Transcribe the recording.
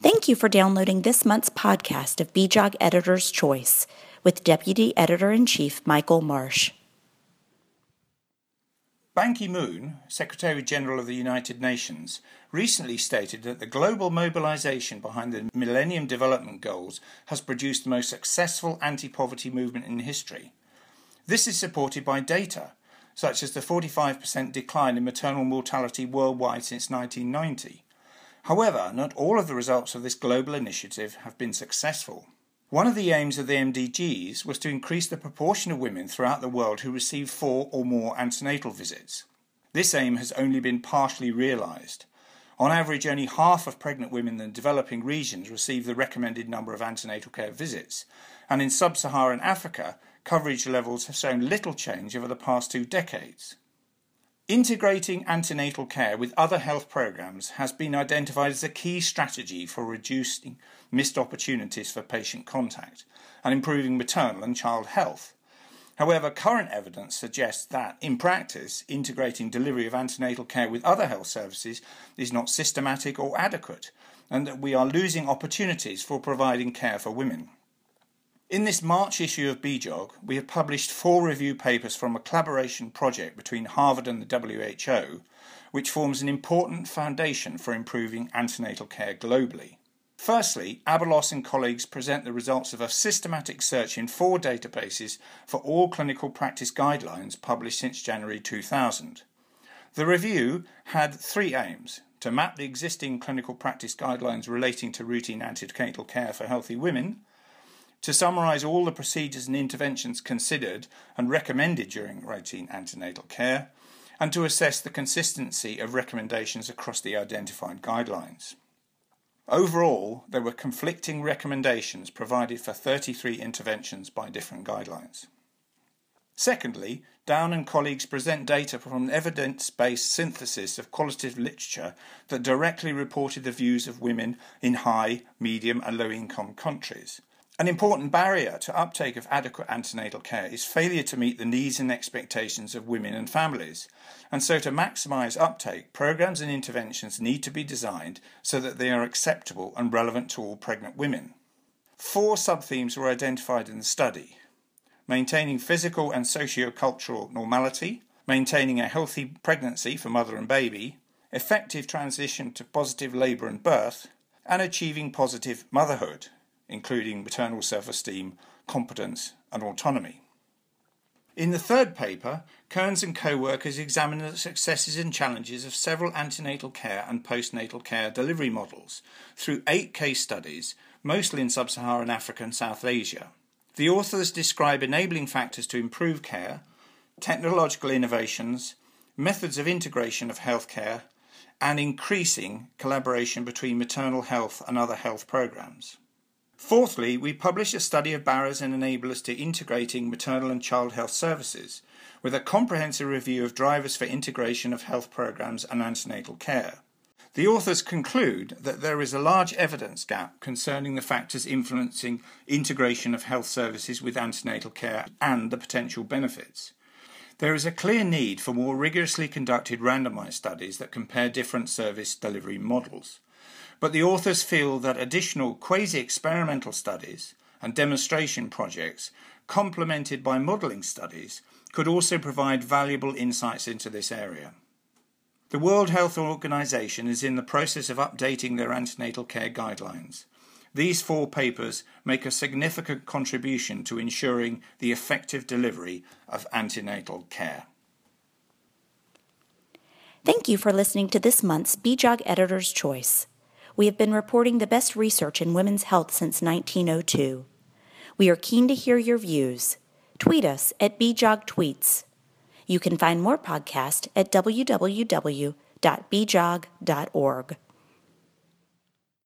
Thank you for downloading this month's podcast of BJOG Editor's Choice with Deputy Editor in Chief Michael Marsh. Ban Ki moon, Secretary General of the United Nations, recently stated that the global mobilization behind the Millennium Development Goals has produced the most successful anti poverty movement in history. This is supported by data, such as the 45% decline in maternal mortality worldwide since 1990. However, not all of the results of this global initiative have been successful. One of the aims of the MDGs was to increase the proportion of women throughout the world who receive four or more antenatal visits. This aim has only been partially realised. On average, only half of pregnant women in developing regions receive the recommended number of antenatal care visits, and in sub Saharan Africa, coverage levels have shown little change over the past two decades. Integrating antenatal care with other health programs has been identified as a key strategy for reducing missed opportunities for patient contact and improving maternal and child health. However, current evidence suggests that, in practice, integrating delivery of antenatal care with other health services is not systematic or adequate, and that we are losing opportunities for providing care for women. In this March issue of BJOG, we have published four review papers from a collaboration project between Harvard and the WHO, which forms an important foundation for improving antenatal care globally. Firstly, Abalos and colleagues present the results of a systematic search in four databases for all clinical practice guidelines published since January 2000. The review had three aims to map the existing clinical practice guidelines relating to routine antenatal care for healthy women to summarise all the procedures and interventions considered and recommended during routine antenatal care, and to assess the consistency of recommendations across the identified guidelines. Overall, there were conflicting recommendations provided for 33 interventions by different guidelines. Secondly, Downe and colleagues present data from an evidence based synthesis of qualitative literature that directly reported the views of women in high, medium, and low income countries an important barrier to uptake of adequate antenatal care is failure to meet the needs and expectations of women and families. And so, to maximise uptake, programs and interventions need to be designed so that they are acceptable and relevant to all pregnant women. Four subthemes were identified in the study maintaining physical and socio-cultural normality, maintaining a healthy pregnancy for mother and baby, effective transition to positive labour and birth, and achieving positive motherhood including maternal self esteem, competence, and autonomy. In the third paper, Kearns and co workers examined the successes and challenges of several antenatal care and postnatal care delivery models through eight case studies, mostly in sub Saharan Africa and South Asia. The authors describe enabling factors to improve care, technological innovations, methods of integration of healthcare, and increasing collaboration between maternal health and other health programs. Fourthly, we publish a study of barriers and enablers to integrating maternal and child health services, with a comprehensive review of drivers for integration of health programs and antenatal care. The authors conclude that there is a large evidence gap concerning the factors influencing integration of health services with antenatal care and the potential benefits. There is a clear need for more rigorously conducted randomized studies that compare different service delivery models but the authors feel that additional quasi experimental studies and demonstration projects, complemented by modelling studies, could also provide valuable insights into this area. The World Health Organization is in the process of updating their antenatal care guidelines. These four papers make a significant contribution to ensuring the effective delivery of antenatal care. Thank you for listening to this month's BJOG Editor's Choice. We have been reporting the best research in women's health since 1902. We are keen to hear your views. Tweet us at bjogtweets. You can find more podcasts at www.bjog.org.